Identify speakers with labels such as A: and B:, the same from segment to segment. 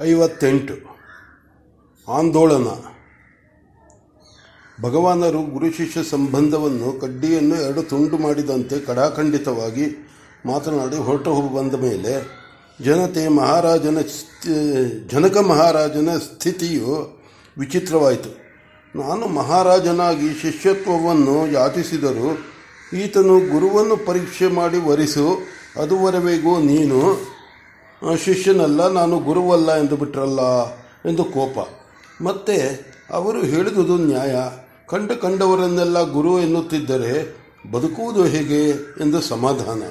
A: ಐವತ್ತೆಂಟು. ಆಂದೋಲನ ಭಗವಾನರು ಗುರು ಶಿಷ್ಯ ಸಂಬಂಧವನ್ನು ಕಡ್ಡಿಯನ್ನು ಎರಡು ತುಂಡು ಮಾಡಿದಂತೆ ಕಡಾಖಂಡಿತವಾಗಿ ಮಾತನಾಡಿ ಹೊರಟು ಬಂದ ಮೇಲೆ ಜನತೆ ಮಹಾರಾಜನ ಜನಕ ಮಹಾರಾಜನ ಸ್ಥಿತಿಯು ವಿಚಿತ್ರವಾಯಿತು. ನಾನು ಮಹಾರಾಜನಾಗಿ ಶಿಷ್ಯತ್ವವನ್ನು ಯಾಚಿಸಿದರೂ ಈತನು ಗುರುವನ್ನು ಪರೀಕ್ಷೆ ಮಾಡಿ ವರಿಸು ಅದುವರೆಗೂ ನೀನು ಶಿಷ್ಯನಲ್ಲ, ನಾನು ಗುರುವಲ್ಲ ಎಂದು ಬಿಟ್ರಲ್ಲ ಎಂದು ಕೋಪ. ಮತ್ತೆ ಅವರು ಹೇಳಿದುದು ನ್ಯಾಯ. ಕಂಡು ಕಂಡವರನ್ನೆಲ್ಲ ಗುರು ಎನ್ನುತ್ತಿದ್ದರೆ ಬದುಕುವುದು ಹೇಗೆ ಎಂದು ಸಮಾಧಾನ.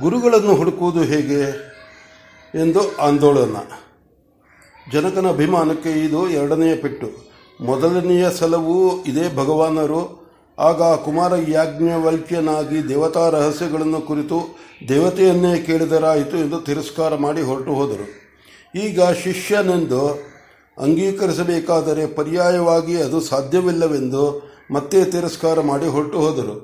A: ಗುರುಗಳನ್ನು ಹುಡುಕುವುದು ಹೇಗೆ ಎಂದು ಆಂದೋಲನ ಜನಕನ ಅಭಿಮಾನಕ್ಕೆ ಇದು ಎರಡನೆಯ ಪೆಟ್ಟು. ಮೊದಲನೆಯ ಸಲವೂ ಇದೇ ಭಗವಾನರು ಆಗ ಕುಮಾರ ಯಾಜ್ಞವಲ್ಕ್ಯನಾಗಿ ದೇವತಾ ರಹಸ್ಯಗಳನ್ನು ಕುರಿತು ದೇವತೆಯನ್ನೇ ಕೇಳಿದರಾಯಿತು ಎಂದು ತಿರಸ್ಕಾರ ಮಾಡಿ ಹೊರಟು ಹೋದರು. ಈಗ ಶಿಷ್ಯನೆಂದು ಅಂಗೀಕರಿಸಬೇಕಾದರೆ ಪರ್ಯಾಯವಾಗಿ ಅದು ಸಾಧ್ಯವಿಲ್ಲವೆಂದು ಮತ್ತೆ ತಿರಸ್ಕಾರ ಮಾಡಿ ಹೊರಟು ಹೋದರು.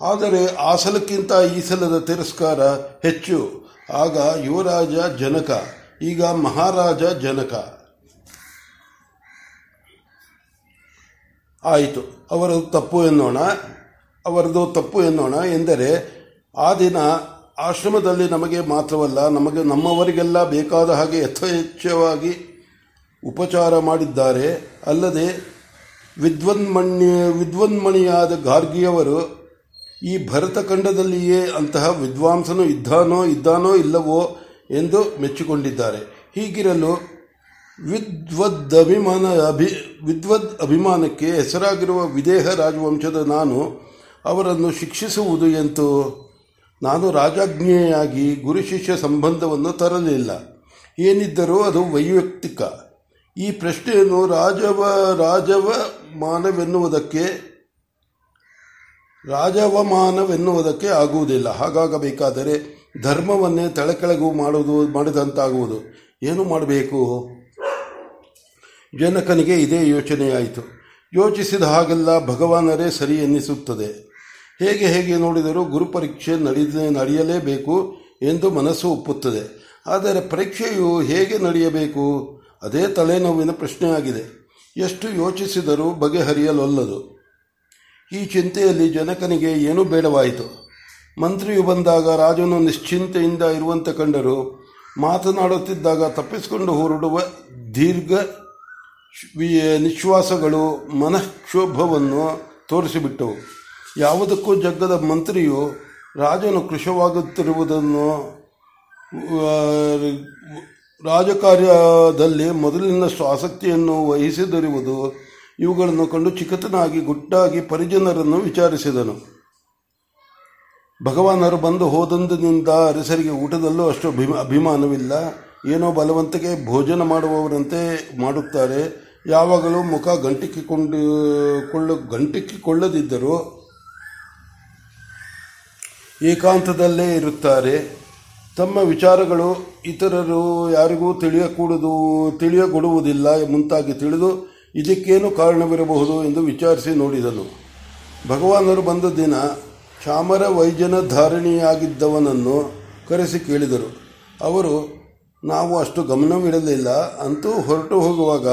A: ಆದರೆ ಆಸಲಕ್ಕಿಂತ ಸಲಕ್ಕಿಂತ ಈ ಸಲದ ತಿರಸ್ಕಾರ ಹೆಚ್ಚು. ಆಗ ಯುವರಾಜ ಜನಕ, ಈಗ ಮಹಾರಾಜ ಜನಕ. ಆಯಿತು. ಅವರದು ತಪ್ಪು ಎನ್ನೋಣ. ಅವರದು ತಪ್ಪು ಎನ್ನೋಣ ಎಂದರೆ ಆ ದಿನ ಆಶ್ರಮದಲ್ಲಿ ನಮಗೆ ಮಾತ್ರವಲ್ಲ, ನಮಗೆ ನಮ್ಮವರಿಗೆಲ್ಲ ಬೇಕಾದ ಹಾಗೆ ಯಥೇಚ್ಛವಾಗಿ ಉಪಚಾರ ಮಾಡಿದ್ದಾರೆ. ಅಲ್ಲದೆ ವಿದ್ವನ್ಮಣ್ಯ, ವಿದ್ವನ್ಮಣಿಯಾದ ಗಾರ್ಗಿಯವರು ಈ ಭರತಖಂಡದಲ್ಲಿಯೇ ಅಂತಹ ವಿದ್ವಾಂಸನು ಇದ್ದಾನೋ ಇದ್ದಾನೋ ಇಲ್ಲವೋ ಎಂದು ಮೆಚ್ಚಿಕೊಂಡಿದ್ದಾರೆ. ಹೀಗಿರಲು ವಿದ್ವದ್ ಅಭಿಮಾನ ಅಭಿ ವಿದ್ವದ್ ಅಭಿಮಾನಕ್ಕೆ ಹೆಸರಾಗಿರುವ ವಿದೇಹ ರಾಜವಂಶದ ನಾನು ಅವರನ್ನು ಶಿಕ್ಷಿಸುವುದು ಎಂತು ನಾನು ರಾಜಾಜ್ಞೆಯಾಗಿ ಗುರು ಶಿಷ್ಯ ಸಂಬಂಧವನ್ನು ತರಲಿಲ್ಲ. ಏನಿದ್ದರೂ ಅದು ವೈಯಕ್ತಿಕ. ಈ ಪ್ರಶ್ನೆಯನ್ನು ರಾಜವ ರಾಜವ ಮಾನವೆನ್ನುವುದಕ್ಕೆ ರಾಜವಮಾನವೆನ್ನುವುದಕ್ಕೆ ಆಗುವುದಿಲ್ಲ. ಹಾಗಾಗಬೇಕಾದರೆ ಧರ್ಮವನ್ನೇ ತಳಕೆಳಗು ಮಾಡುವುದು ಮಾಡಿದಂತಾಗುವುದು. ಏನು ಮಾಡಬೇಕು? ಜನಕನಿಗೆ ಇದೇ ಯೋಚನೆಯಾಯಿತು. ಯೋಚಿಸಿದ ಹಾಗೆಲ್ಲ ಭಗವಾನರೇ ಸರಿ ಎನ್ನಿಸುತ್ತದೆ. ಹೇಗೆ ಹೇಗೆ ನೋಡಿದರೂ ಗುರುಪರೀಕ್ಷೆ ನಡೆದ ನಡೆಯಲೇಬೇಕು ಎಂದು ಮನಸ್ಸು ಒಪ್ಪುತ್ತದೆ. ಆದರೆ ಪರೀಕ್ಷೆಯು ಹೇಗೆ ನಡೆಯಬೇಕು? ಅದೇ ತಲೆನೋವಿನ ಪ್ರಶ್ನೆಯಾಗಿದೆ. ಎಷ್ಟು ಯೋಚಿಸಿದರೂ ಬಗೆಹರಿಯಲೊಲ್ಲದು. ಈ ಚಿಂತೆಯಲ್ಲಿ ಜನಕನಿಗೆ ಏನೂ ಬೇಡವಾಯಿತು. ಮಂತ್ರಿಯು ಬಂದಾಗ ರಾಜನು ನಿಶ್ಚಿಂತೆಯಿಂದ ಇರುವಂತೆ ಕಂಡರು. ಮಾತನಾಡುತ್ತಿದ್ದಾಗ ತಪ್ಪಿಸಿಕೊಂಡು ಹೊರಡುವ ದೀರ್ಘ ನಿಶ್ವಾಸಗಳು ಮನಃಕ್ಷೋಭವನ್ನು ತೋರಿಸಿಬಿಟ್ಟವು. ಯಾವುದಕ್ಕೂ ಜಗ್ಗದ ಮಂತ್ರಿಯು ರಾಜನು ಕೃಶವಾಗುತ್ತಿರುವುದನ್ನು ರಾಜಕಾರ್ಯದಲ್ಲಿ ಮೊದಲಿನಷ್ಟು ಆಸಕ್ತಿಯನ್ನು ವಹಿಸಿದಿರುವುದು ಇವುಗಳನ್ನು ಕಂಡು ಚಿಕತನಾಗಿ ಗುಟ್ಟಾಗಿ ಪರಿಜನರನ್ನು ವಿಚಾರಿಸಿದನು. ಭಗವಾನರು ಬಂದು ಹೋದಂದಿನಿಂದ ಅರಸರಿಗೆ ಊಟದಲ್ಲೂ ಅಷ್ಟು ಅಭಿಮಾನವಿಲ್ಲ. ಏನೋ ಬಲವಂತಿಗೆ ಭೋಜನ ಮಾಡುವವರಂತೆ ಮಾಡುತ್ತಾರೆ. ಯಾವಾಗಲೂ ಮುಖ ಗಂಟಿಕ್ಕಿಕೊಂಡು ಕೊಳ್ಳ ಗಂಟಿಕ್ಕಿಕೊಳ್ಳದಿದ್ದರೂ ಏಕಾಂತದಲ್ಲೇ ಇರುತ್ತಾರೆ. ತಮ್ಮ ವಿಚಾರಗಳು ಇತರರು ಯಾರಿಗೂ ತಿಳಿಯಕೂಡದು, ತಿಳಿಯಕೊಡುವುದಿಲ್ಲ ಮುಂತಾಗಿ ತಿಳಿದು ಇದಕ್ಕೇನು ಕಾರಣವಿರಬಹುದು ಎಂದು ವಿಚಾರಿಸಿ ನೋಡಿದನು. ಭಗವಾನರು ಬಂದ ದಿನ ಚಾಮರ ವೈಜನ ಧಾರಣಿಯಾಗಿದ್ದವನನ್ನು ಕರೆಸಿ ಕೇಳಿದರು. ಅವರು ನಾವು ಅಷ್ಟು ಗಮನವಿಡಲಿಲ್ಲ. ಅಂತೂ ಹೊರಟು ಹೋಗುವಾಗ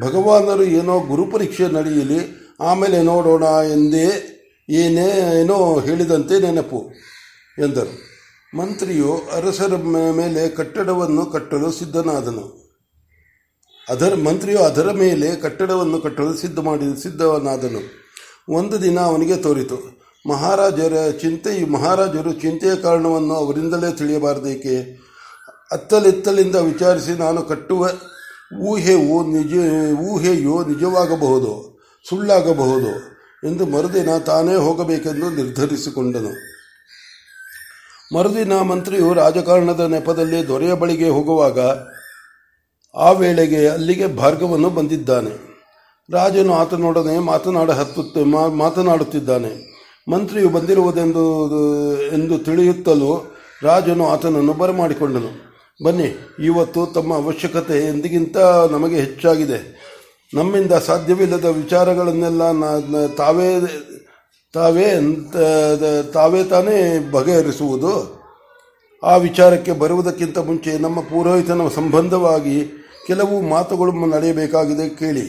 A: ಭಗವಾನರು ಏನೋ ಗುರುಪರೀಕ್ಷೆ ನಡೆಯಲಿ, ಆಮೇಲೆ ನೋಡೋಣ ಎಂದೇ ಏನೇ ಏನೋ ಹೇಳಿದಂತೆ ನೆನಪು ಎಂದರು. ಮಂತ್ರಿಯು ಅರಸರ ಮೇಲೆ ಕಟ್ಟಡವನ್ನು ಕಟ್ಟಲು ಸಿದ್ಧನಾದನು. ಅದರ, ಮಂತ್ರಿಯು ಅದರ ಮೇಲೆ ಕಟ್ಟಡವನ್ನು ಕಟ್ಟಲು ಸಿದ್ಧ ಮಾಡಿ, ಸಿದ್ಧನಾದನು. ಒಂದು ದಿನ ಅವನಿಗೆ ತೋರಿತು, ಮಹಾರಾಜರ ಚಿಂತೆ ಮಹಾರಾಜರು ಚಿಂತೆಯ ಕಾರಣವನ್ನು ಅವರಿಂದಲೇ ತಿಳಿಯಬಾರದೇಕೆ? ಅತ್ತಲಿತ್ತಲಿಂದ ವಿಚಾರಿಸಿ ನಾನು ಕಟ್ಟುವ ಊಹೆಯು ನಿಜ ಊಹೆಯು ನಿಜವಾಗಬಹುದು, ಸುಳ್ಳಾಗಬಹುದು ಎಂದು ಮರುದಿನ ತಾನೇ ಹೋಗಬೇಕೆಂದು ನಿರ್ಧರಿಸಿಕೊಂಡನು. ಮರುದಿನ ಮಂತ್ರಿಯು ರಾಜಕಾರಣದ ನೆಪದಲ್ಲಿ ದೊರೆಯ ಬಳಿಗೆ ಹೋಗುವಾಗ ಆ ವೇಳೆಗೆ ಅಲ್ಲಿಗೆ ಭಾರ್ಗವನ್ನು ಬಂದಿದ್ದಾನೆ. ರಾಜನು ಆತನೊಡನೆ ಮಾತನಾಡ ಹತ್ತು ಮಾತನಾಡುತ್ತಿದ್ದಾನೆ. ಮಂತ್ರಿಯು ಬಂದಿರುವುದೆಂದು, ಎಂದು ತಿಳಿಯುತ್ತಲೂ ರಾಜನು ಆತನನ್ನು ಬರಮಾಡಿಕೊಂಡನು. ಬನ್ನಿ, ಇವತ್ತು ತಮ್ಮ ಅವಶ್ಯಕತೆ ಎಂದಿಗಿಂತ ನಮಗೆ ಹೆಚ್ಚಾಗಿದೆ. ನಮ್ಮಿಂದ ಸಾಧ್ಯವಿಲ್ಲದ ವಿಚಾರಗಳನ್ನೆಲ್ಲ ತಾವೇ ತಾವೇ ತಾವೇ ತಾನೇ ಬಗೆಹರಿಸುವುದು. ಆ ವಿಚಾರಕ್ಕೆ ಬರುವುದಕ್ಕಿಂತ ಮುಂಚೆ ನಮ್ಮ ಪುರೋಹಿತನ ಸಂಬಂಧವಾಗಿ ಕೆಲವು ಮಾತುಗಳು ನಡೆಯಬೇಕಾಗಿದೆ ಕೇಳಿ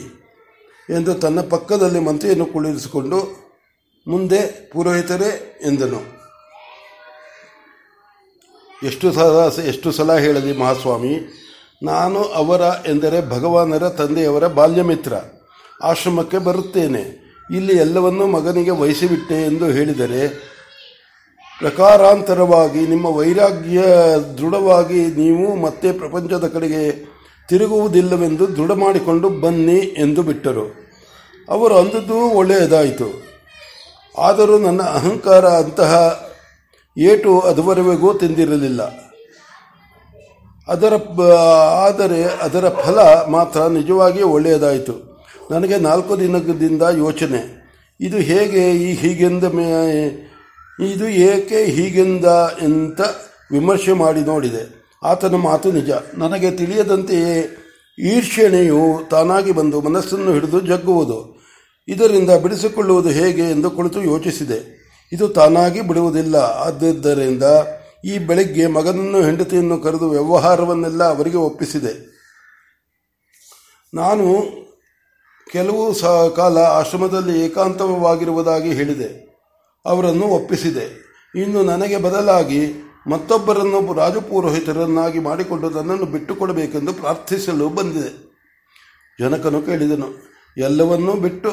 A: ಎಂದು ತನ್ನ ಪಕ್ಕದಲ್ಲಿ ಮಂತ್ರಿಯನ್ನು ಕುಳ್ಳಿರಿಸಿಕೊಂಡು ಮುಂದೆ ಪುರೋಹಿತರೇ, ಎಂದನು. ಎಷ್ಟು ಸಲ ಎಷ್ಟು ಸಲ ಹೇಳಲಿ ಮಹಾಸ್ವಾಮಿ? ನಾನು ಅವರ ಎಂದರೆ ಭಗವಾನರ ತಂದೆಯವರ ಬಾಲ್ಯ ಮಿತ್ರ ಆಶ್ರಮಕ್ಕೆ ಬರುತ್ತೇನೆ. ಇಲ್ಲಿ ಎಲ್ಲವನ್ನೂ ಮಗನಿಗೆ ವಹಿಸಿಬಿಟ್ಟೆ ಎಂದು ಹೇಳಿದರೆ ಪ್ರಕಾರಾಂತರವಾಗಿ, ನಿಮ್ಮ ವೈರಾಗ್ಯ ದೃಢವಾಗಿ ನೀವು ಮತ್ತೆ ಪ್ರಪಂಚದ ಕಡೆಗೆ ತಿರುಗುವುದಿಲ್ಲವೆಂದು ದೃಢ ಮಾಡಿಕೊಂಡು ಬನ್ನಿ ಎಂದು ಬಿಟ್ಟರು. ಅವರು ಅಂದದ್ದು ಒಳ್ಳೆಯದಾಯಿತು. ಆದರೂ ನನ್ನ ಅಹಂಕಾರ ಅಂತಹ ಏಟು ಅದುವರೆಗೂ ತಿಂದಿರಲಿಲ್ಲ. ಅದರ, ಆದರೆ ಅದರ ಫಲ ಮಾತ್ರ ನಿಜವಾಗಿಯೂ ಒಳ್ಳೆಯದಾಯಿತು. ನನಗೆ ನಾಲ್ಕು ದಿನದಿಂದ ಯೋಚನೆ. ಇದು ಹೇಗೆ ಈ ಹೀಗೆಂದ ಮೇ, ಇದು ಏಕೆ ಹೀಗೆಂದ ಅಂತ ವಿಮರ್ಶೆ ಮಾಡಿ ನೋಡಿದೆ. ಆತನ ಮಾತು ನಿಜ. ನನಗೆ ತಿಳಿಯದಂತೆಯೇ ಈರ್ಷಣೆಯು ತಾನಾಗಿ ಬಂದು ಮನಸ್ಸನ್ನು ಹಿಡಿದು ಜಗ್ಗುವುದು. ಇದರಿಂದ ಬಿಡಿಸಿಕೊಳ್ಳುವುದು ಹೇಗೆ ಎಂದು ಕುಳಿತು ಯೋಚಿಸಿದೆ. ಇದು ತಾನಾಗಿ ಬಿಡುವುದಿಲ್ಲ. ಆದ್ದರಿಂದ ಈ ಬೆಳಗ್ಗೆ ಮಗನನ್ನು ಹೆಂಡತಿಯನ್ನು ಕರೆದು ವ್ಯವಹಾರವನ್ನೆಲ್ಲ ಅವರಿಗೆ ಒಪ್ಪಿಸಿದೆ. ನಾನು ಕೆಲವು ಕಾಲ ಆಶ್ರಮದಲ್ಲಿ ಏಕಾಂತವಾಗಿರುವುದಾಗಿ ಹೇಳಿದೆ. ಅವರನ್ನು ಒಪ್ಪಿಸಿದೆ. ಇನ್ನು ನನಗೆ ಬದಲಾಗಿ ಮತ್ತೊಬ್ಬರನ್ನು ರಾಜಪುರೋಹಿತರನ್ನಾಗಿ ಮಾಡಿಕೊಂಡು ನನ್ನನ್ನು ಬಿಟ್ಟುಕೊಡಬೇಕೆಂದು ಪ್ರಾರ್ಥಿಸಲು ಬಂದಿದೆ. ಜನಕನು ಕೇಳಿದನು, ಎಲ್ಲವನ್ನೂ ಬಿಟ್ಟು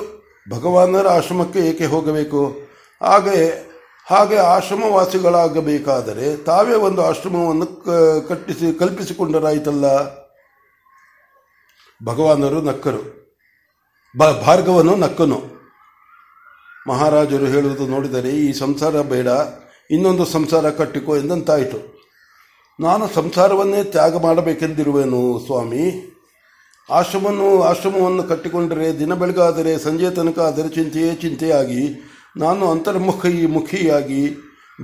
A: ಭಗವಾನರ ಆಶ್ರಮಕ್ಕೆ ಏಕೆ ಹೋಗಬೇಕು? ಹಾಗೆ ಹಾಗೆ ಆಶ್ರಮವಾಸಿಗಳಾಗಬೇಕಾದರೆ ತಾವೇ ಒಂದು ಆಶ್ರಮವನ್ನು ಕಟ್ಟಿಸಿ ಕಲ್ಪಿಸಿಕೊಂಡರಾಯಿತಲ್ಲ ಭಗವಾನರು ನಕ್ಕರು. ಭಾರ್ಗವನು ನಕ್ಕನು. ಮಹಾರಾಜರು ಹೇಳುವುದು ನೋಡಿದರೆ, ಈ ಸಂಸಾರ ಬೇಡ, ಇನ್ನೊಂದು ಸಂಸಾರ ಕಟ್ಟಿಕೋ ಎಂದಂತಾಯಿತು. ನಾನು ಸಂಸಾರವನ್ನೇ ತ್ಯಾಗ ಮಾಡಬೇಕೆಂದಿರುವೆನು, ಸ್ವಾಮಿ? ಆಶ್ರಮವನ್ನು ಆಶ್ರಮವನ್ನು ಕಟ್ಟಿಕೊಂಡರೆ ದಿನ ಬೆಳಗಾದರೆ, ಸಂಜೆ ತನಕ ಅದರ ಚಿಂತೆಯೇ ಚಿಂತೆಯಾಗಿ ನಾನು ಅಂತರ್ಮುಖಿ ಮುಖಿಯಾಗಿ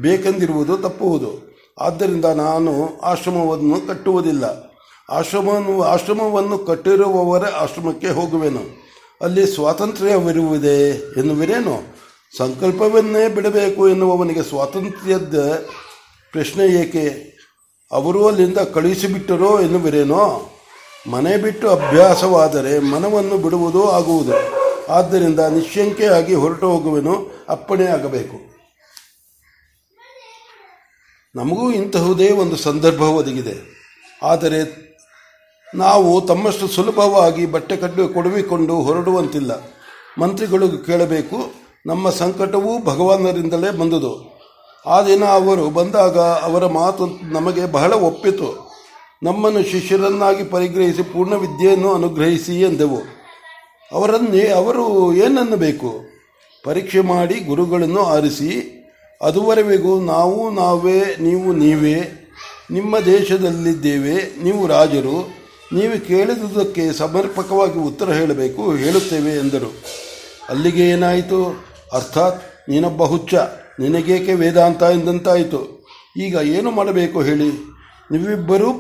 A: ಬೇಕೆಂದಿರುವುದು ತಪ್ಪುವುದು. ಆದ್ದರಿಂದ ನಾನು ಆಶ್ರಮವನ್ನು ಕಟ್ಟುವುದಿಲ್ಲ. ಆಶ್ರಮವನ್ನು ಆಶ್ರಮವನ್ನು ಕಟ್ಟಿರುವವರ ಆಶ್ರಮಕ್ಕೆ ಹೋಗುವೆನು. ಅಲ್ಲಿ ಸ್ವಾತಂತ್ರ್ಯವಿರುವುದೇ ಎನ್ನುವಿರೇನು? ಸಂಕಲ್ಪವನ್ನೇ ಬಿಡಬೇಕು ಎನ್ನುವವನಿಗೆ ಸ್ವಾತಂತ್ರ್ಯದ ಪ್ರಶ್ನೆ ಏಕೆ? ಅವರು ಅಲ್ಲಿಂದ ಕಳುಹಿಸಿಬಿಟ್ಟರೋ ಎನ್ನುವಿರೇನೋ? ಮನೆ ಬಿಟ್ಟು ಅಭ್ಯಾಸವಾದರೆ ಮನವನ್ನು ಬಿಡುವುದು ಆಗುವುದು. ಆದ್ದರಿಂದ ನಿಶ್ಶಂಕೆಯಾಗಿ ಹೊರಟು ಹೋಗುವೆನು, ಅಪ್ಪಣೆ ಆಗಬೇಕು. ನಮಗೂ ಇಂತಹುದೇ ಒಂದು ಸಂದರ್ಭ ಒದಗಿದೆ. ಆದರೆ ನಾವು ತಮ್ಮಷ್ಟು ಸುಲಭವಾಗಿ ಬಟ್ಟೆ ಕಟ್ಟು ಕೊಡುವಿಕೊಂಡು ಹೊರಡುವಂತಿಲ್ಲ. ಮಂತ್ರಿಗಳು ಕೇಳಬೇಕು, ನಮ್ಮ ಸಂಕಟವೂ ಭಗವಾನರಿಂದಲೇ ಬಂದುದು. ಆ ದಿನ ಅವರು ಬಂದಾಗ ಅವರ ಮಾತು ನಮಗೆ ಬಹಳ ಒಪ್ಪಿತು. ನಮ್ಮನ್ನು ಶಿಷ್ಯರನ್ನಾಗಿ ಪರಿಗ್ರಹಿಸಿ ಪೂರ್ಣ ವಿದ್ಯೆಯನ್ನು ಅನುಗ್ರಹಿಸಿ ಎಂದೆವು. ಅವರನ್ನೇ ಅವರು ಏನನ್ನಬೇಕು? ಪರೀಕ್ಷೆ ಮಾಡಿ ಗುರುಗಳನ್ನು ಆರಿಸಿ ಅದುವರೆಗೂ ನಾವು ನಾವೇ, ನೀವು ನೀವೇ, ನಿಮ್ಮ ದೇಶದಲ್ಲಿದ್ದೇವೆ, ನೀವು ರಾಜರು, ನೀವು ಕೇಳಿದುದಕ್ಕೆ ಸಮರ್ಪಕವಾಗಿ ಉತ್ತರ ಹೇಳಬೇಕು, ಹೇಳುತ್ತೇವೆ ಎಂದರು. ಅಲ್ಲಿಗೆ ಏನಾಯಿತು? ಅರ್ಥಾತ್ ನೀನೊಬ್ಬ ಹುಚ್ಚ, ನಿನಗೇಕೆ ವೇದಾಂತ ಎಂದಂತಾಯಿತು? ಈಗ ಏನು ಮಾಡಬೇಕು ಹೇಳಿ? ನೀವಿಬ್ಬರೂ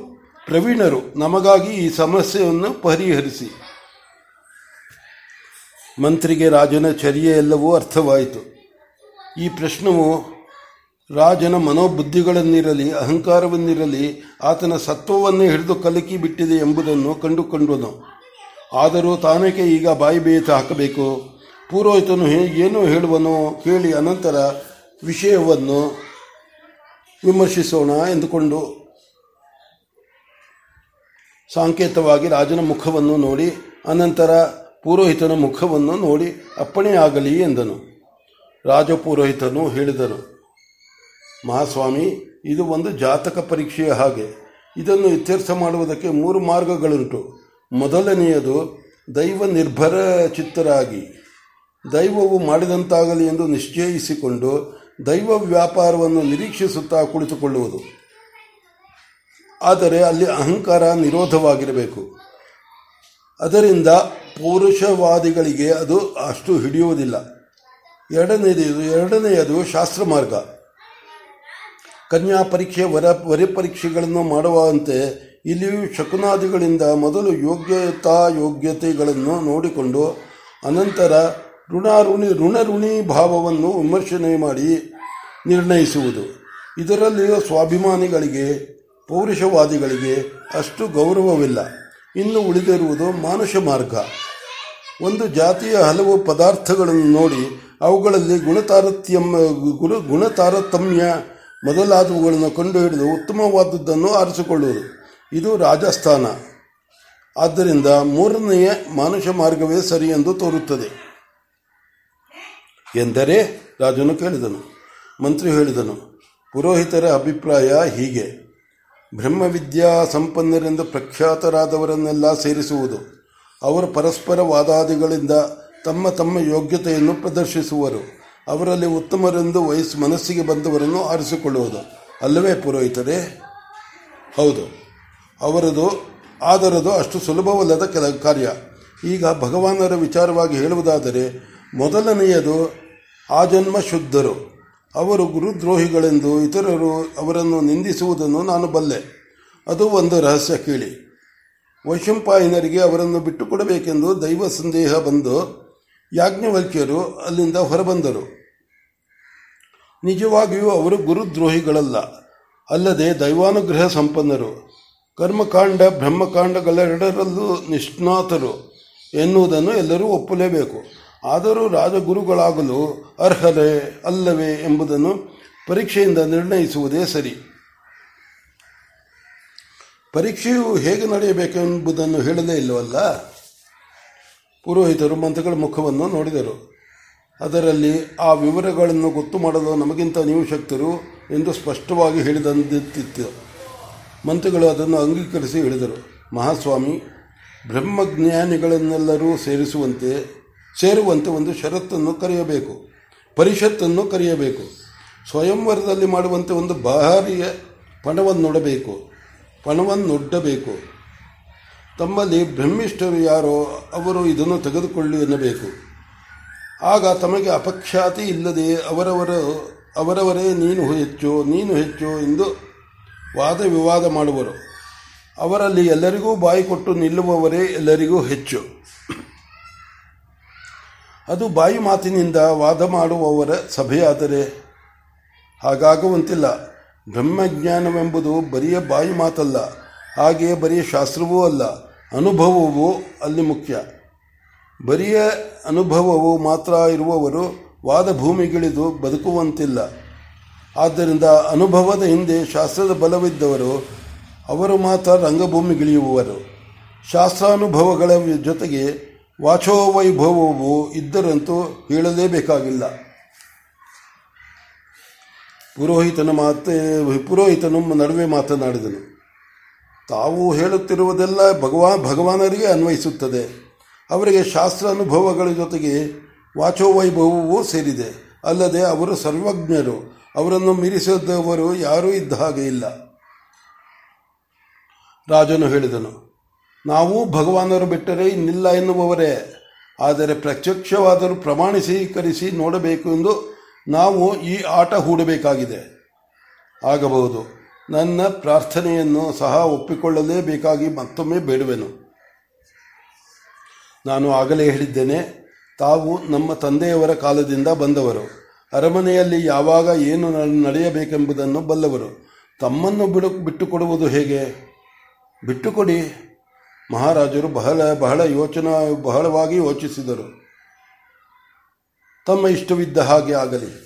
A: ಪ್ರವೀಣರು, ನಮಗಾಗಿ ಈ ಸಮಸ್ಯೆಯನ್ನು ಪರಿಹರಿಸಿ. ಮಂತ್ರಿಗೆ ರಾಜನ ಚರ್ಯೆ ಎಲ್ಲವೂ ಅರ್ಥವಾಯಿತು. ಈ ಪ್ರಶ್ನವು ರಾಜನ ಮನೋಬುದ್ಧಿಗಳನ್ನಿರಲಿ, ಅಹಂಕಾರವನ್ನಿರಲಿ, ಆತನ ಸತ್ವವನ್ನೇ ಹಿಡಿದು ಕಲಕಿ ಬಿಟ್ಟಿದೆ ಎಂಬುದನ್ನು ಕಂಡುಕೊಂಡನು. ಆದರೂ ತಾನೇಕೆ ಈಗ ಬಾಯಿ ಬೇಯಿತ ಹಾಕಬೇಕು. ಪುರೋಹಿತನು ಏನು ಹೇಳುವನೋ ಕೇಳಿ ಅನಂತರ ವಿಷಯವನ್ನು ವಿಮರ್ಶಿಸೋಣ ಎಂದುಕೊಂಡು ಸಾಂಕೇತವಾಗಿ ರಾಜನ ಮುಖವನ್ನು ನೋಡಿ ಅನಂತರ ಪುರೋಹಿತನ ಮುಖವನ್ನು ನೋಡಿ ಅಪ್ಪಣೆಯಾಗಲಿ ಎಂದನು. ರಾಜಪುರೋಹಿತನು ಹೇಳಿದನು, ಮಹಾಸ್ವಾಮಿ, ಇದು ಒಂದು ಜಾತಕ ಪರೀಕ್ಷೆಯ ಹಾಗೆ. ಇದನ್ನು ಇತ್ಯರ್ಥ ಮಾಡುವುದಕ್ಕೆ ಮೂರು ಮಾರ್ಗಗಳುಂಟು. ಮೊದಲನೆಯದು ದೈವ ನಿರ್ಭರ ಚಿತ್ತರಾಗಿ. ದೈವವು ಮಾಡಿದಂತಾಗಲಿ ಎಂದು ನಿಶ್ಚಯಿಸಿಕೊಂಡು ದೈವ ವ್ಯಾಪಾರವನ್ನು ನಿರೀಕ್ಷಿಸುತ್ತಾ ಕುಳಿತುಕೊಳ್ಳುವುದು. ಆದರೆ ಅಲ್ಲಿ ಅಹಂಕಾರ ನಿರೋಧವಾಗಿರಬೇಕು. ಅದರಿಂದ ಪೌರುಷವಾದಿಗಳಿಗೆ ಅದು ಅಷ್ಟು ಹಿಡಿಯುವುದಿಲ್ಲ. ಎರಡನೆಯದು ಎರಡನೆಯದು ಶಾಸ್ತ್ರ ಮಾರ್ಗ. ಕನ್ಯಾ ಪರೀಕ್ಷೆ ವರ, ವರಿ ಪರೀಕ್ಷೆಗಳನ್ನು ಮಾಡುವಂತೆ ಇಲ್ಲಿಯೂ ಶಕುನಾದಿಗಳಿಂದ ಮೊದಲು ಯೋಗ್ಯತಾ ಯೋಗ್ಯತೆಗಳನ್ನು ನೋಡಿಕೊಂಡು ಅನಂತರ ಋಣಾಋಣಿ ಋಣಋಣಿ ಭಾವವನ್ನು ವಿಮರ್ಶನೆ ಮಾಡಿ ನಿರ್ಣಯಿಸುವುದು. ಇದರಲ್ಲಿಯೂ ಸ್ವಾಭಿಮಾನಿಗಳಿಗೆ, ಪೌರುಷವಾದಿಗಳಿಗೆ ಅಷ್ಟು ಗೌರವವಿಲ್ಲ. ಇನ್ನು ಉಳಿದಿರುವುದು ಮಾನುಷ ಮಾರ್ಗ. ಒಂದು ಜಾತಿಯ ಹಲವು ಪದಾರ್ಥಗಳನ್ನು ನೋಡಿ ಅವುಗಳಲ್ಲಿ ಗುಣತಾರತಮ್ಯ ಗುರು ಗುಣತಾರತಮ್ಯ ಮೊದಲಾದವುಗಳನ್ನು ಕಂಡುಹಿಡಿದು ಉತ್ತಮವಾದದ್ದನ್ನು ಆರಿಸಿಕೊಳ್ಳುವುದು. ಇದು ರಾಜಸ್ಥಾನ. ಆದ್ದರಿಂದ ಮೂರನೆಯ ಮಾನುಷ ಮಾರ್ಗವೇ ಸರಿ ಎಂದು ತೋರುತ್ತದೆ. ಎಂದರೆ ರಾಜನು ಕೇಳಿದನು, ಮಂತ್ರಿ ಹೇಳಿದನು, ಪುರೋಹಿತರ ಅಭಿಪ್ರಾಯ ಹೀಗೆ. ಬ್ರಹ್ಮವಿದ್ಯಾ ಸಂಪನ್ನರೆಂದು ಪ್ರಖ್ಯಾತರಾದವರನ್ನೆಲ್ಲ ಸೇರಿಸುವುದು. ಅವರು ಪರಸ್ಪರ ವಾದಾದಿಗಳಿಂದ ತಮ್ಮ ತಮ್ಮ ಯೋಗ್ಯತೆಯನ್ನು ಪ್ರದರ್ಶಿಸುವರು. ಅವರಲ್ಲಿ ಉತ್ತಮರೆಂದು ವಯಸ್ಸು ಮನಸ್ಸಿಗೆ ಬಂದವರನ್ನು ಆರಿಸಿಕೊಳ್ಳುವುದು. ಅಲ್ಲವೇ ಪುರೋಹಿತರೇ? ಹೌದು. ಅವರದು, ಆದರದು ಅಷ್ಟು ಸುಲಭವಲ್ಲದ ಕೆಲ ಕಾರ್ಯ. ಈಗ ಭಗವಾನರ ವಿಚಾರವಾಗಿ ಹೇಳುವುದಾದರೆ, ಮೊದಲನೆಯದು ಆಜನ್ಮ ಶುದ್ಧರು ಅವರು ಗುರುದ್ರೋಹಿಗಳೆಂದು ಇತರರು ಅವರನ್ನು ನಿಂದಿಸುವುದನ್ನು ನಾನು ಬಲ್ಲೆ. ಅದು ಒಂದು ರಹಸ್ಯ ಕೇಳಿ. ವೈಶಂಪಾಯನರಿಗೆ ಅವರನ್ನು ಬಿಟ್ಟುಕೊಡಬೇಕೆಂದು ದೈವ ಸಂದೇಹ ಬಂದು ಯಾಜ್ಞವಲ್ಕ್ಯರು ಅಲ್ಲಿಂದ ಹೊರಬಂದರು. ನಿಜವಾಗಿಯೂ ಅವರು ಗುರುದ್ರೋಹಿಗಳಲ್ಲ. ಅಲ್ಲದೆ ದೈವಾನುಗ್ರಹ ಸಂಪನ್ನರು. ಕರ್ಮಕಾಂಡ, ಬ್ರಹ್ಮಕಾಂಡಗಳೆರಡರಲ್ಲೂ ನಿಷ್ಣಾತರು ಎನ್ನುವುದನ್ನು ಎಲ್ಲರೂ ಒಪ್ಪಲೇಬೇಕು. ಆದರೂ ರಾಜಗುರುಗಳಾಗಲು ಅರ್ಹರೇ ಅಲ್ಲವೇ ಎಂಬುದನ್ನು ಪರೀಕ್ಷೆಯಿಂದ ನಿರ್ಣಯಿಸುವುದೇ ಸರಿ. ಪರೀಕ್ಷೆಯು ಹೇಗೆ ನಡೆಯಬೇಕೆಂಬುದನ್ನು ಹೇಳಲೇ ಇಲ್ಲವಲ್ಲ? ಪುರೋಹಿತರು ಮಂತ್ರಿಗಳ ಮುಖವನ್ನು ನೋಡಿದರು. ಅದರಲ್ಲಿ ಆ ವಿವರಗಳನ್ನು ಗೊತ್ತು ಮಾಡಲು ನಮಗಿಂತ ನೀವು ಶಕ್ತರು ಎಂದು ಸ್ಪಷ್ಟವಾಗಿ ಹೇಳಿದಂತಿತ್ತು. ಮಂತ್ರಿಗಳು ಅದನ್ನು ಅಂಗೀಕರಿಸಿ ಹೇಳಿದರು. ಮಹಾಸ್ವಾಮಿ, ಬ್ರಹ್ಮಜ್ಞಾನಿಗಳನ್ನೆಲ್ಲರೂ ಸೇರಿಸುವಂತೆ ಸೇರುವಂತೆ ಒಂದು ಷರತ್ತನ್ನು ಕರೆಯಬೇಕು, ಪರಿಷತ್ತನ್ನು ಕರೆಯಬೇಕು, ಸ್ವಯಂವರದಲ್ಲಿ ಮಾಡುವಂತೆ ಒಂದು ಭಾರಿಯ ಪಣವನ್ನೊಡಬೇಕು, ಪಣವನ್ನುಡ್ಡಬೇಕು. ತಮ್ಮಲ್ಲಿ ಬ್ರಹ್ಮಿಷ್ಠರು ಯಾರೋ ಅವರು ಇದನ್ನು ತೆಗೆದುಕೊಳ್ಳಿ ಎನ್ನಬೇಕು. ಆಗ ತಮಗೆ ಅಪಖ್ಯಾತಿ ಇಲ್ಲದೆ ಅವರವರ, ಅವರವರೇ ನೀನು ಹೆಚ್ಚು ನೀನು ಹೆಚ್ಚು ಎಂದು ವಾದ ವಿವಾದ ಮಾಡುವರು. ಅವರಲ್ಲಿ ಎಲ್ಲರಿಗೂ ಬಾಯಿ ಕೊಟ್ಟು ನಿಲ್ಲುವವರೇ ಎಲ್ಲರಿಗೂ ಹೆಚ್ಚು. ಅದು ಬಾಯಿ ಮಾತಿನಿಂದ ವಾದ ಮಾಡುವವರ ಸಭೆಯಾದರೆ ಹಾಗಾಗುವಂತಿಲ್ಲ. ಬ್ರಹ್ಮಜ್ಞಾನವೆಂಬುದು ಬರಿಯ ಬಾಯಿ ಮಾತಲ್ಲ, ಹಾಗೆಯೇ ಬರಿಯ ಶಾಸ್ತ್ರವೂ ಅಲ್ಲ, ಅನುಭವವೂ ಅಲ್ಲಿ ಮುಖ್ಯ. ಬರಿಯ ಅನುಭವವು ಮಾತ್ರ ಇರುವವರು ವಾದ ಭೂಮಿಗಿಳಿದು ಬದುಕುವಂತಿಲ್ಲ. ಆದ್ದರಿಂದ ಅನುಭವದ ಹಿಂದೆ ಶಾಸ್ತ್ರದ ಬಲವಿದ್ದವರು, ಅವರು ಮಾತ್ರ ರಂಗಭೂಮಿಗಿಳಿಯುವವರು ಶಾಸ್ತ್ರಾನುಭವಗಳ ಜೊತೆಗೆ ವಾಚೋವೈಭವವು ಇದ್ದರಂತೂ ಹೇಳಲೇಬೇಕಾಗಿಲ್ಲ. ಪುರೋಹಿತನ ಮಾತೆ, ಪುರೋಹಿತನು ನಡುವೆ ಮಾತನಾಡಿದನು. ತಾವು ಹೇಳುತ್ತಿರುವುದೆಲ್ಲ ಭಗವಾ, ಭಗವಾನರಿಗೆ ಅನ್ವಯಿಸುತ್ತದೆ. ಅವರಿಗೆ ಶಾಸ್ತ್ರ ಅನುಭವಗಳ ಜೊತೆಗೆ ವಾಚೋವೈಭವವೂ ಸೇರಿದೆ. ಅಲ್ಲದೆ ಅವರು ಸರ್ವಜ್ಞರು. ಅವರನ್ನು ಮೀರಿಸಿದವರು ಯಾರೂ ಇದ್ದ ಹಾಗೆ ಇಲ್ಲ. ರಾಜನು ಹೇಳಿದನು ನಾವು ಭಗವಾನರು ಬಿಟ್ಟರೆ ಇನ್ನಿಲ್ಲ ಎನ್ನುವವರೇ. ಆದರೆ ಪ್ರತ್ಯಕ್ಷವಾದರೂ ಪ್ರಮಾಣೀಕರಿಸಿ ನೋಡಬೇಕು ಎಂದು ನಾವು ಈ ಆಟ ಹೂಡಬೇಕಾಗಿದೆ. ಆಗಬಹುದು. ನನ್ನ ಪ್ರಾರ್ಥನೆಯನ್ನು ಸಹ ಒಪ್ಪಿಕೊಳ್ಳಲೇಬೇಕಾಗಿ ಮತ್ತೊಮ್ಮೆ ಬೇಡುವೆನು. ನಾನು ಆಗಲೇ ಹೇಳಿದ್ದೇನೆ, ತಾವು ನಮ್ಮ ತಂದೆಯವರ ಕಾಲದಿಂದ ಬಂದವರು. ಅರಮನೆಯಲ್ಲಿ ಯಾವಾಗ ಏನು ನಡೆಯಬೇಕೆಂಬುದನ್ನು ಬಲ್ಲವರು. ತಮ್ಮನ್ನು ಬಿಡು, ಬಿಟ್ಟುಕೊಡುವುದು ಹೇಗೆ? ಬಿಟ್ಟುಕೊಡಿ. ಮಹಾರಾಜರು ಬಹಳ ಬಹಳ ಯೋಚನಾ ಬಹಳವಾಗಿ ಯೋಚಿಸಿದರು. ತಮ್ಮ ಇಷ್ಟವಿದ್ದ ಹಾಗೆ ಆಗಲಿ.